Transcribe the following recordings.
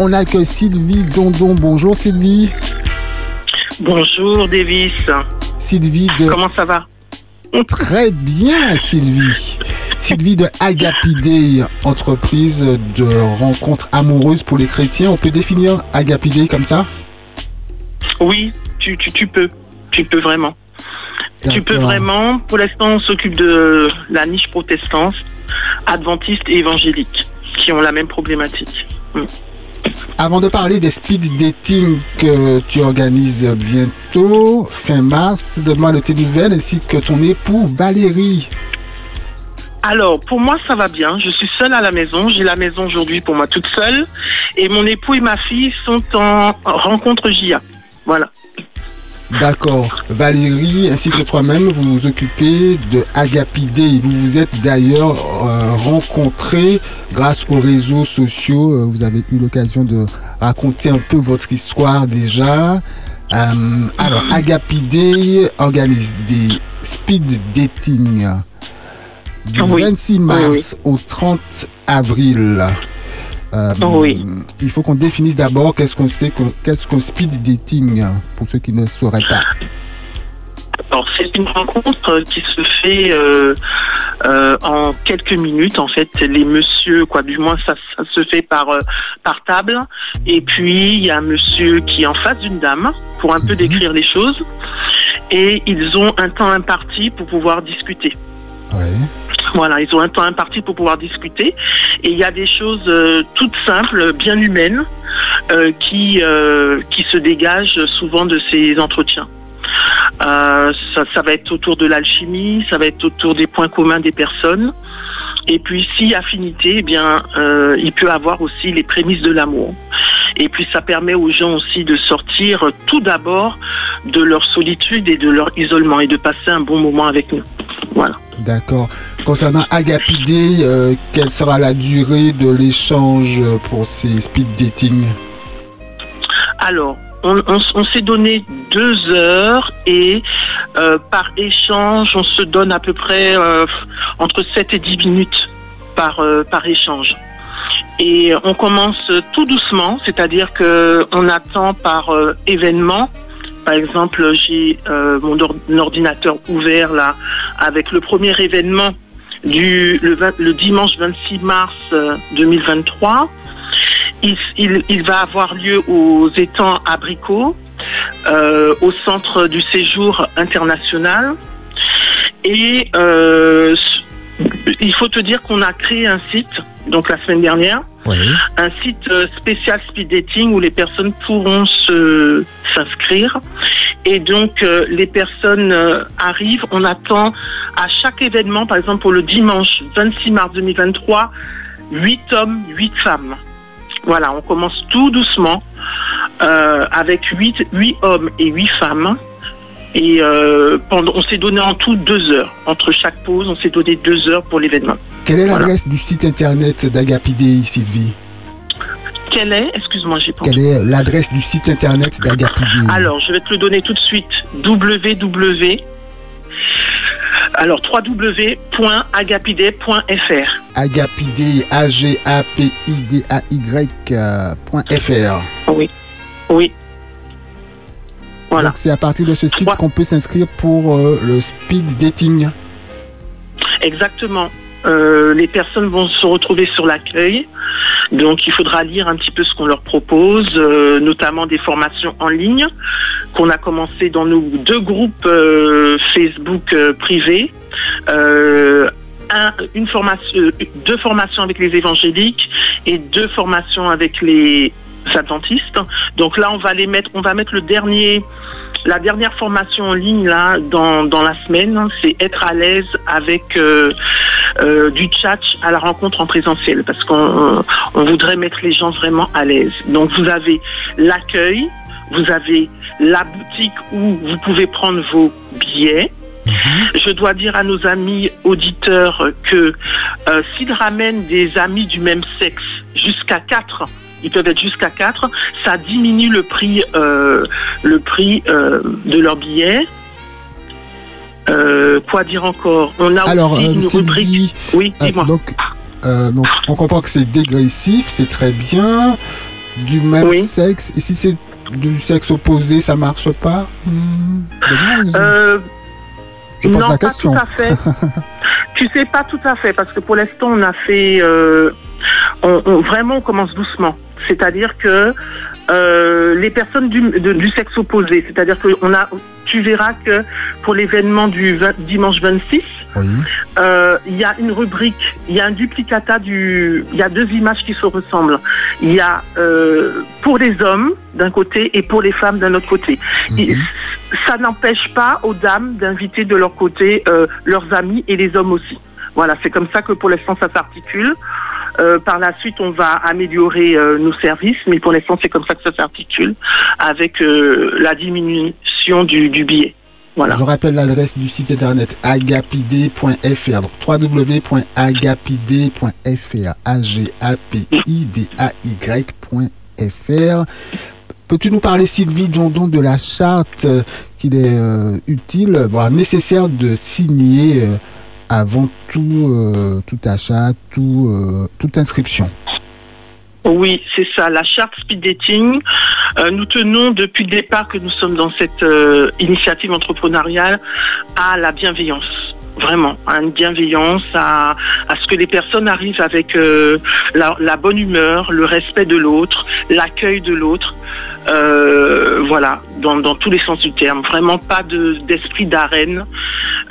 On accueille Sylvie Dondon. Bonjour Sylvie. Bonjour Davis. Sylvie de... Comment ça va? Très bien Sylvie. Sylvie de Agapide, entreprise de rencontres amoureuses pour les chrétiens. On peut définir Agapide comme ça? Oui, tu, tu, peux. Tu peux vraiment. Tu peux vraiment. Pour l'instant, on s'occupe de la niche protestante, adventiste et évangélique, qui ont la même problématique. Avant de parler des speed dating que tu organises bientôt, fin mars, donne-moi de tes nouvelles ainsi que ton époux Valérie. Alors, pour moi, ça va bien. Je suis seule à la maison. J'ai la maison aujourd'hui pour moi toute seule. Et mon époux et ma fille sont en rencontre JA. Voilà. D'accord. Valérie, ainsi que toi-même, vous vous occupez de Agapide. Vous vous êtes d'ailleurs euh, rencontrés grâce aux réseaux sociaux. Euh, vous avez eu l'occasion de raconter un peu votre histoire déjà. Euh, alors, Agapide organise des speed dating du 26 mars au 30 avril. Euh, oui. Il faut qu'on définisse d'abord qu'est-ce qu'on sait, qu'est-ce qu'on speed dating pour ceux qui ne sauraient pas. Alors c'est une rencontre qui se fait euh, euh, en quelques minutes. En fait, les messieurs, quoi, du moins ça, se fait par par table. Et puis il y a un monsieur qui est en face d'une dame pour un peu mhm. décrire les choses. Et ils ont un temps imparti pour pouvoir discuter. Ouais. Voilà, ils ont un temps imparti pour pouvoir discuter. Et il y a des choses euh, toutes simples, bien humaines, euh, qui, euh, qui se dégagent souvent de ces entretiens. Ça, ça, va être autour de l'alchimie, ça va être autour des points communs des personnes. Et puis, si affinité, eh bien, il peut avoir aussi les prémices de l'amour. Et puis, ça permet aux gens aussi de sortir tout d'abord de leur solitude et de leur isolement et de passer un bon moment avec nous. Voilà. D'accord. Concernant Agapide, euh, quelle sera la durée de l'échange pour ces speed dating? Alors, on, s'est donné deux heures et euh, par échange, on se donne à peu près euh, entre 7 et 10 minutes par, par échange. Et on commence tout doucement, c'est-à-dire qu'on attend par événement par exemple, j'ai euh, mon ordinateur ouvert là avec le premier événement du le, dimanche 26 mars 2023. Euh, il, va avoir lieu aux étangs abricots, euh, au centre du séjour international. Et il faut te dire qu'on a créé un site, donc la semaine dernière, un site spécial speed dating où les personnes pourront se s'inscrire. Et donc, euh, les personnes euh, arrivent. On attend à chaque événement, par exemple pour le dimanche 26 mars 2023, 8 hommes, 8 femmes. Voilà, on commence tout doucement euh, avec 8, 8 hommes et 8 femmes. Et pendant, on s'est donné en tout deux heures. Entre chaque pause, on s'est donné deux heures pour l'événement. Quelle est l'adresse du site internet d'Agapide, Sylvie? Quelle est, excuse-moi, j'ai pas. Quelle est l'adresse du site internet d'Agapide Alors, je vais te le donner tout de suite. www. Alors, www.agapide.fr. Agapide, A-G-A-P-I-D-A-Y.fr. Oui, oui. Voilà. Donc, c'est à partir de ce site qu'on peut s'inscrire pour euh, le speed dating. Exactement. Euh, les personnes vont se retrouver sur l'accueil. Donc il faudra lire un petit peu ce qu'on leur propose, euh, notamment des formations en ligne qu'on a commencé dans nos deux groupes euh, Facebook privés. Un, une formation, deux formations avec les évangéliques et deux formations avec les adventistes. Donc là, on va les mettre, on va mettre le dernier la dernière formation en ligne là dans, dans la semaine, c'est être à l'aise avec euh, euh, du chat à la rencontre en présentiel parce qu'on on voudrait mettre les gens vraiment à l'aise. Donc vous avez l'accueil, vous avez la boutique où vous pouvez prendre vos billets. Mhm. Je dois dire à nos amis auditeurs que euh, s'ils ramènent des amis du même sexe jusqu'à quatre ils peuvent être jusqu'à 4, ça diminue le prix, euh, le prix euh, de leur billet. Euh, quoi dire encore? On a Alors, aussi une rubrique. Oui, dis-moi. Donc, donc, on comprend que c'est dégressif, c'est très bien. du même sexe. Et si c'est du sexe opposé, ça marche pas? Hmm, euh, non, la question. Pas tout à fait. tu sais pas tout à fait parce que pour l'instant on a fait, euh, on, vraiment on commence doucement. C'est-à-dire que euh, les personnes du, du sexe opposé, c'est-à-dire que on a, tu verras que pour l'événement du dimanche 26, euh, il y a une rubrique, il y a un duplicata du, il y a deux images qui se ressemblent. Il y a euh, pour les hommes d'un côté et pour les femmes d'un autre côté. Mhm. ça n'empêche pas aux dames d'inviter de leur côté euh, leurs amis et les hommes aussi. Voilà, c'est comme ça que pour l'instant ça s'articule. Euh, par la suite, on va améliorer euh, nos services, mais pour l'instant, c'est comme ça que ça s'articule avec euh, la diminution du, billet. Voilà. Je rappelle l'adresse du site internet agapide.fr. Donc www.agapide.fr. A G A P I D A Y.fr. Peux-tu nous parler, Sylvie Dondon, de la charte qu'il est utile, nécessaire de signer avant tout, euh, achat, euh, toute inscription. Oui, c'est ça, la charte speed dating. Euh, nous tenons depuis le départ que nous sommes dans cette initiative entrepreneuriale à la bienveillance vraiment à une bienveillance, à, ce que les personnes arrivent avec la, la, bonne humeur, le respect de l'autre, l'accueil de l'autre. Euh, voilà, dans, dans, tous les sens du terme. Vraiment pas d'esprit d'arène,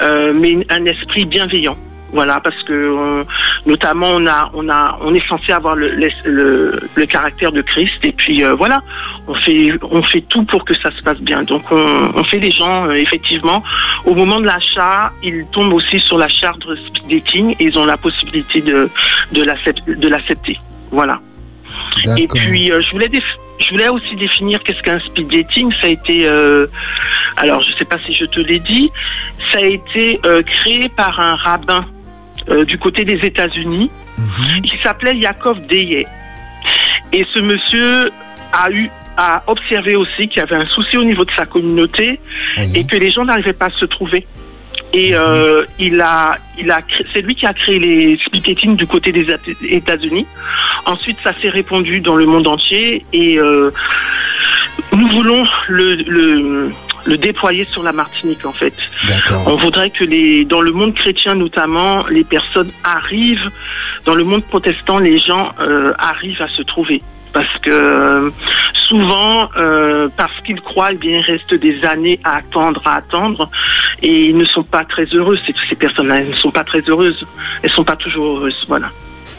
euh, mais un esprit bienveillant. Voilà, parce que notamment on a, on a, on est censé avoir le, le, le caractère de Christ et puis euh, voilà, on fait, on fait tout pour que ça se passe bien. Donc on, on fait les gens euh, effectivement au moment de l'achat, ils tombent aussi sur la charte de speed dating et ils ont la possibilité de de l'accepter. Voilà. Et puis je voulais je voulais aussi définir qu'est-ce qu'un speed dating. Ça a été, euh, alors je ne sais pas si je te l'ai dit, ça a été euh, créé par un rabbin euh, du côté des États-Unis. Mhm. Il s'appelait Yaakov Deyé. Et ce monsieur a eu a observé aussi qu'il y avait un souci au niveau de sa communauté et que les gens n'arrivaient pas à se trouver. Et mhm. euh, il a, il a, c'est lui qui a créé les speed du côté des États-Unis. Ensuite, ça s'est répandu dans le monde entier et euh, nous voulons le, le, le, déployer sur la Martinique en fait. On voudrait que les, dans le monde chrétien notamment, les personnes arrivent, dans le monde protestant, les gens euh, arrivent à se trouver parce que souvent, euh, parce qu'ils croient, eh bien, il reste des années à attendre, à attendre, et ils ne sont pas très heureux. Ces, ces personnes-là, elles ne sont pas très heureuses. Elles ne sont pas toujours heureuses. Voilà.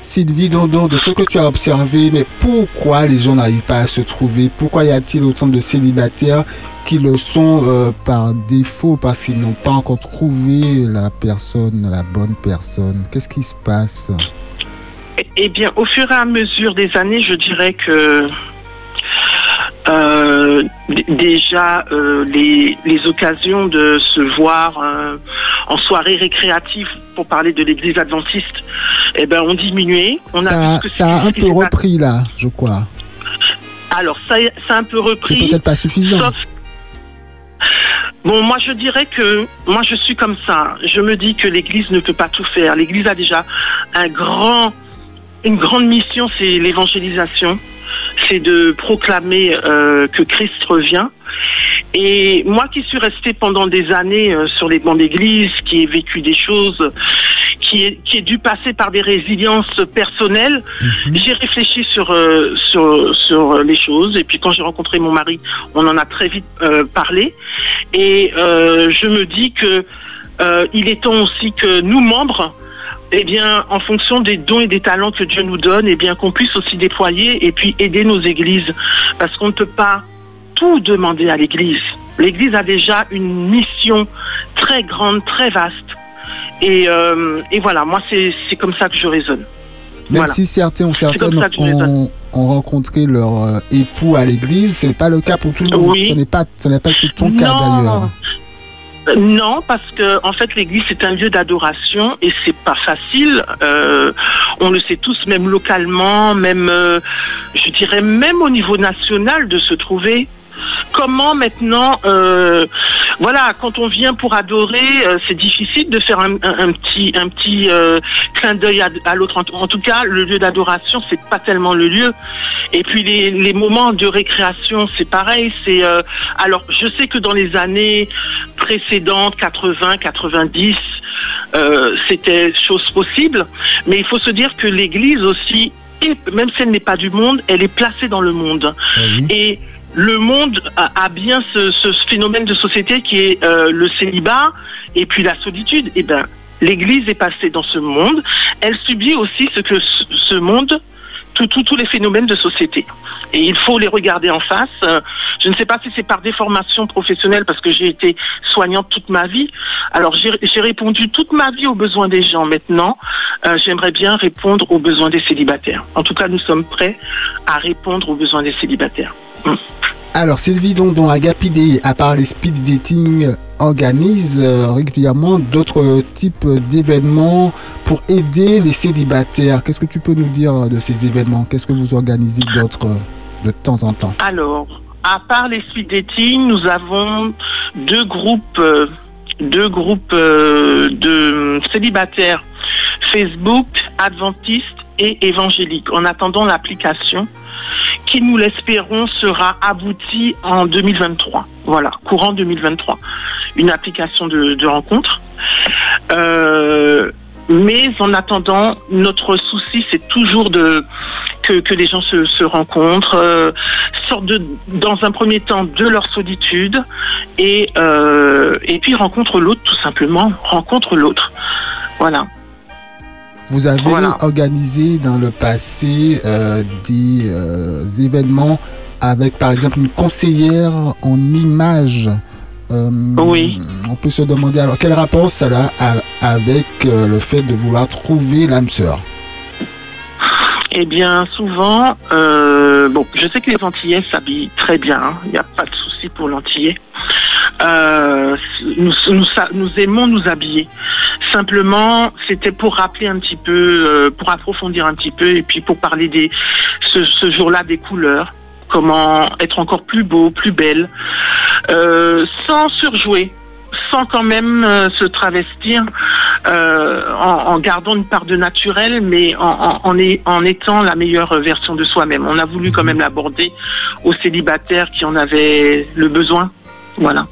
Sylvie Dondon, de ce que tu as observé, mais pourquoi les gens n'arrivent pas à se trouver? Pourquoi y a-t-il autant de célibataires qui le sont euh, par défaut parce qu'ils n'ont pas encore trouvé la personne, la bonne personne? Qu'est-ce qui se passe? Eh bien, au fur et à mesure des années, je dirais que euh, déjà euh, les, les, occasions de se voir euh, en soirée récréative pour parler de l'église adventiste eh ben ont diminué. On ça, a, ça a un peu repris là je crois. Alors ça, ça a un peu repris. C'est peut-être pas suffisant. Bon, moi je dirais que moi je suis comme ça. Je me dis que l'Église ne peut pas tout faire. L'Église a déjà un grand une grande mission, c'est l'évangélisation, c'est de proclamer euh, que Christ revient. Et moi qui suis restée pendant des années euh, sur les bancs d'église, qui ai vécu des choses, qui ai, qui dû passer par des résiliences personnelles, mhm. j'ai réfléchi sur, euh, sur, sur les choses. Et puis quand j'ai rencontré mon mari, on en a très vite parlé. Et je me dis que il est temps aussi que nous, membres, eh bien, en fonction des dons et des talents que Dieu nous donne, eh bien, qu'on puisse aussi déployer et puis aider nos églises. Parce qu'on ne peut pas tout demander à l'église. L'église a déjà une mission très grande, très vaste. Et, euh, voilà, moi, c'est comme ça que je raisonne. Même si certains ou certaines ont, rencontré leur euh, époux à l'église, ce n'est pas le cas pour tout le monde. Ce n'est pas, ce pas ton cas d'ailleurs. Non, parce que en fait l'église c'est un lieu d'adoration et c'est pas facile. Euh, on le sait tous, même localement, même, euh, je dirais même au niveau national, de se trouver. Comment maintenant euh, voilà, quand on vient pour adorer, c'est difficile de faire un, petit, un petit clin d'œil à, l'autre. En, tout cas, le lieu d'adoration, c'est pas tellement le lieu. Et puis les, les moments de récréation, c'est pareil. C'est euh, alors, je sais que dans les années précédentes, 80, 90, c'était chose possible, mais il faut se dire que l'Église aussi même si elle n'est pas du monde, elle est placée dans le monde. Et le monde a, bien ce, phénomène de société qui est euh, le célibat et puis la solitude. Eh ben, l'Église est passée dans ce monde. Elle subit aussi ce que ce monde tous les phénomènes de société. Et il faut les regarder en face. Euh, je ne sais pas si c'est par des formations professionnelles, parce que j'ai été soignante toute ma vie. Alors j'ai répondu toute ma vie aux besoins des gens. Maintenant, euh, j'aimerais bien répondre aux besoins des célibataires. En tout cas, nous sommes prêts à répondre aux besoins des célibataires. Hum. Alors, Sylvie, donc, dont Agapide, à part les speed dating, organise euh, régulièrement d'autres types d'événements pour aider les célibataires. Qu'est-ce que tu peux nous dire de ces événements? Qu'est-ce que vous organisez d'autres de temps en temps? Alors, à part les speed dating, nous avons deux groupes, euh, euh, de célibataires Facebook, adventistes et évangéliques. En attendant l'application, qui nous l'espérons sera abouti en 2023. Voilà, courant 2023. Une application de, rencontre. Euh, mais en attendant, notre souci, c'est toujours de que, les gens se, rencontrent, euh, sortent de, dans un premier temps de leur solitude et, euh, et puis rencontrent l'autre tout simplement, rencontrent l'autre. Voilà. Vous avez organisé dans le passé euh, des euh, événements avec, par exemple, une conseillère en images. Euh, oui. On peut se demander alors quel rapport ça a avec le fait de vouloir trouver l'âme sœur? Eh bien, souvent, bon, je sais que les Antillais s'habillent très bien. Hein. Il n'y a pas de souci pour l'Antillais. Nous, nous, aimons nous habiller. Simplement, c'était pour rappeler un petit peu, euh, pour approfondir un petit peu, et puis pour parler des ce, jour-là des couleurs, comment être encore plus beau, plus belle, euh, sans surjouer, sans quand même euh, se travestir, en, gardant une part de naturel, mais en, en étant la meilleure version de soi-même. On a voulu quand même l'aborder aux célibataires qui en avaient le besoin. Voilà.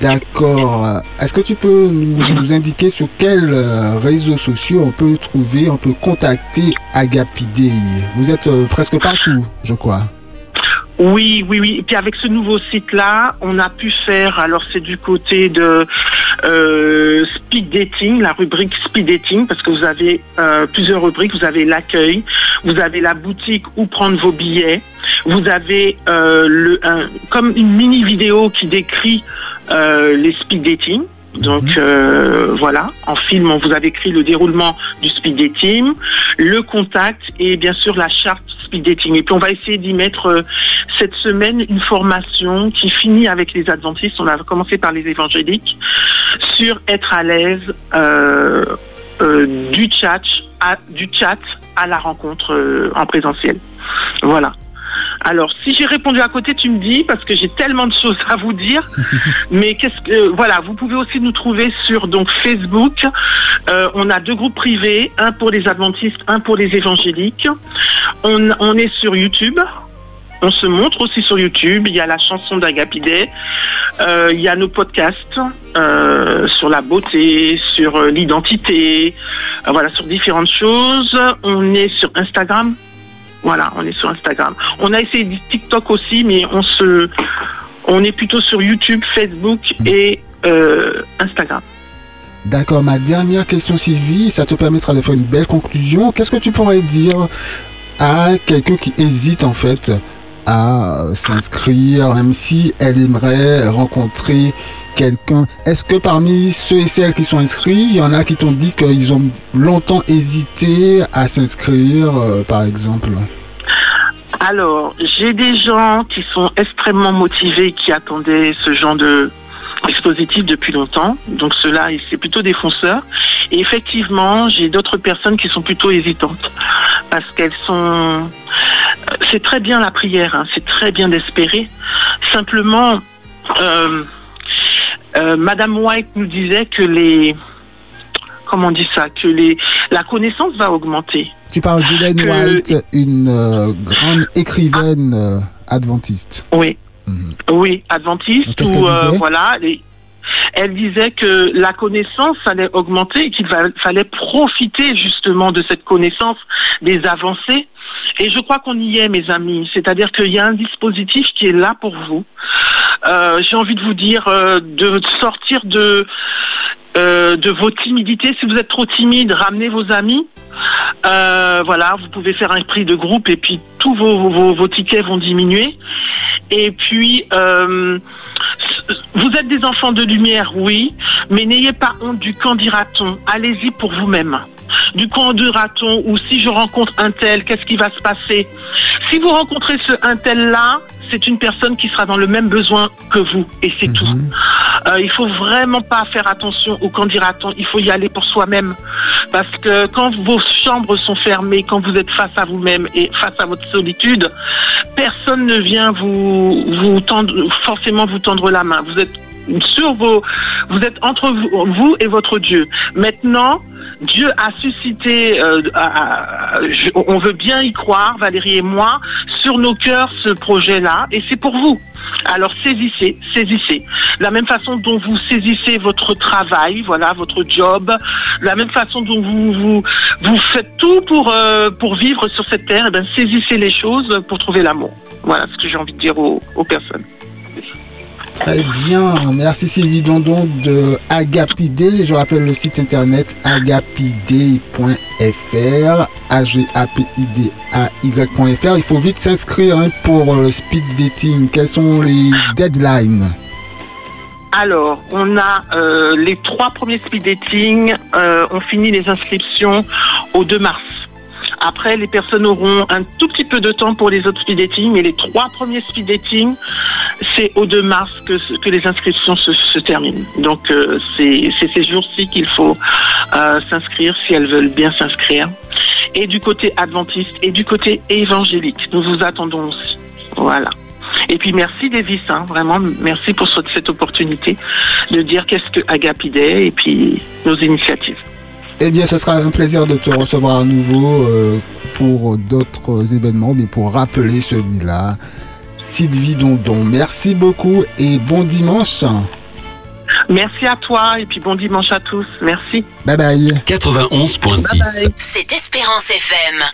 D'accord. Est-ce que tu peux nous, indiquer sur quels euh, réseaux sociaux on peut trouver, on peut contacter Agapide Vous êtes euh, presque partout, je crois. Oui, oui, oui. Et puis avec ce nouveau site-là, on a pu faire, alors c'est du côté de euh, speed dating, la rubrique speed dating, parce que vous avez plusieurs rubriques. Vous avez l'accueil, vous avez la boutique où prendre vos billets, vous avez le, comme une mini vidéo qui décrit les speed dating. Donc mhm. euh, voilà, en film, on vous a écrit le déroulement du speed dating, le contact et bien sûr la charte speed dating. Et puis on va essayer d'y mettre euh, cette semaine une formation qui finit avec les adventistes. On va commencer par les évangéliques sur être à l'aise du chat à, du chat à la rencontre en présentiel. Voilà. Alors, si j'ai répondu à côté, tu me dis, parce que j'ai tellement de choses à vous dire. Mais qu'est-ce que, voilà, vous pouvez aussi nous trouver sur donc Facebook. Euh, on a deux groupes privés, un pour les adventistes, un pour les évangéliques. On, on est sur YouTube. On se montre aussi sur YouTube. Il y a la chanson d'Agapide. Euh, il y a nos podcasts euh, sur la beauté, sur euh, l'identité, euh, voilà, sur différentes choses. On est sur Instagram. Voilà, on est sur Instagram. On a essayé TikTok aussi, mais on se, on est plutôt sur YouTube, Facebook et euh, Instagram. D'accord, ma dernière question Sylvie, ça te permettra de faire une belle conclusion. Qu'est-ce que tu pourrais dire à quelqu'un qui hésite en fait à s'inscrire, même si elle aimerait rencontrer quelqu'un. Est-ce que parmi ceux et celles qui sont inscrits, il y en a qui t'ont dit qu'ils ont longtemps hésité à s'inscrire, euh, par exemple? Alors, j'ai des gens qui sont extrêmement motivés, qui attendaient ce genre de dispositif depuis longtemps. Donc ceux-là, c'est plutôt des fonceurs. Et effectivement, j'ai d'autres personnes qui sont plutôt hésitantes parce qu'elles sont. C'est très bien la prière, hein. c'est très bien d'espérer. Simplement, euh, euh, Madame White nous disait que les comment on dit ça que les la connaissance va augmenter. Tu parles d'Hélène White, une euh, grande écrivaine euh, adventiste. Oui, Mhm. oui, adventiste ou euh, voilà. elle disait que la connaissance allait augmenter et qu'il fallait profiter justement de cette connaissance, des avancées. Et je crois qu'on y est, mes amis. C'est-à-dire qu'il y a un dispositif qui est là pour vous. Euh, J'ai envie de vous dire euh, de sortir de euh, de vos timidités. Si vous êtes trop timide, ramenez vos amis. Voilà, vous pouvez faire un prix de groupe et puis tous vos, vos, vos tickets vont diminuer. Et puis, euh, vous êtes des enfants de lumière, oui, mais n'ayez pas honte du quand dira-t-on. Allez-y pour vous-même. Du quand dira-t-on ou si je rencontre un tel, qu'est-ce qui va se passer? Si vous rencontrez ce un tel-là, c'est une personne qui sera dans le même besoin que vous et c'est tout. Mhm. Euh, il faut vraiment pas faire attention au quand dira-t-on. Il faut y aller pour soi-même. Parce que quand vos chambres sont fermées, quand vous êtes face à vous-même et face à votre solitude, personne ne vient vous, vous tendre, forcément vous tendre la main. Vous êtes sur vos, vous êtes entre vous, vous et votre Dieu. Maintenant, Dieu a suscité, euh, on veut bien y croire, Valérie et moi, sur nos cœurs ce projet-là, et c'est pour vous. Alors saisissez, saisissez. La même façon dont vous saisissez votre travail, voilà, votre job, la même façon dont vous vous, vous faites tout pour euh, pour vivre sur cette terre, eh ben, saisissez les choses pour trouver l'amour. Voilà ce que j'ai envie de dire aux, aux personnes. Très bien, merci Sylvie Dondon de Agapide. Je rappelle le site internet agapide.fr, A-G-A-P-I-D-A-Y.fr. Il faut vite s'inscrire hein, pour le speed dating. Quels sont les deadlines? Alors, on a euh, les trois premiers speed dating. euh, on finit les inscriptions au 2 mars. Après, les personnes auront un tout petit peu de temps pour les autres speed dating, mais les trois premiers speed dating, c'est au 2 mars que, les inscriptions se, terminent. Donc, euh, c'est ces jours-ci qu'il faut euh, s'inscrire si elles veulent bien s'inscrire. Et du côté adventiste et du côté évangélique, nous vous attendons aussi. Voilà. Et puis merci Davis, hein, vraiment merci pour ce- cette opportunité de dire qu'est-ce que Agapide et puis nos initiatives. Eh bien, ce sera un plaisir de te recevoir à nouveau euh, pour d'autres événements, mais pour rappeler celui-là. Sylvie Dondon, merci beaucoup et bon dimanche. Merci à toi et puis bon dimanche à tous. Merci. Bye bye. 91.6. Bye bye. C'est Espérance FM.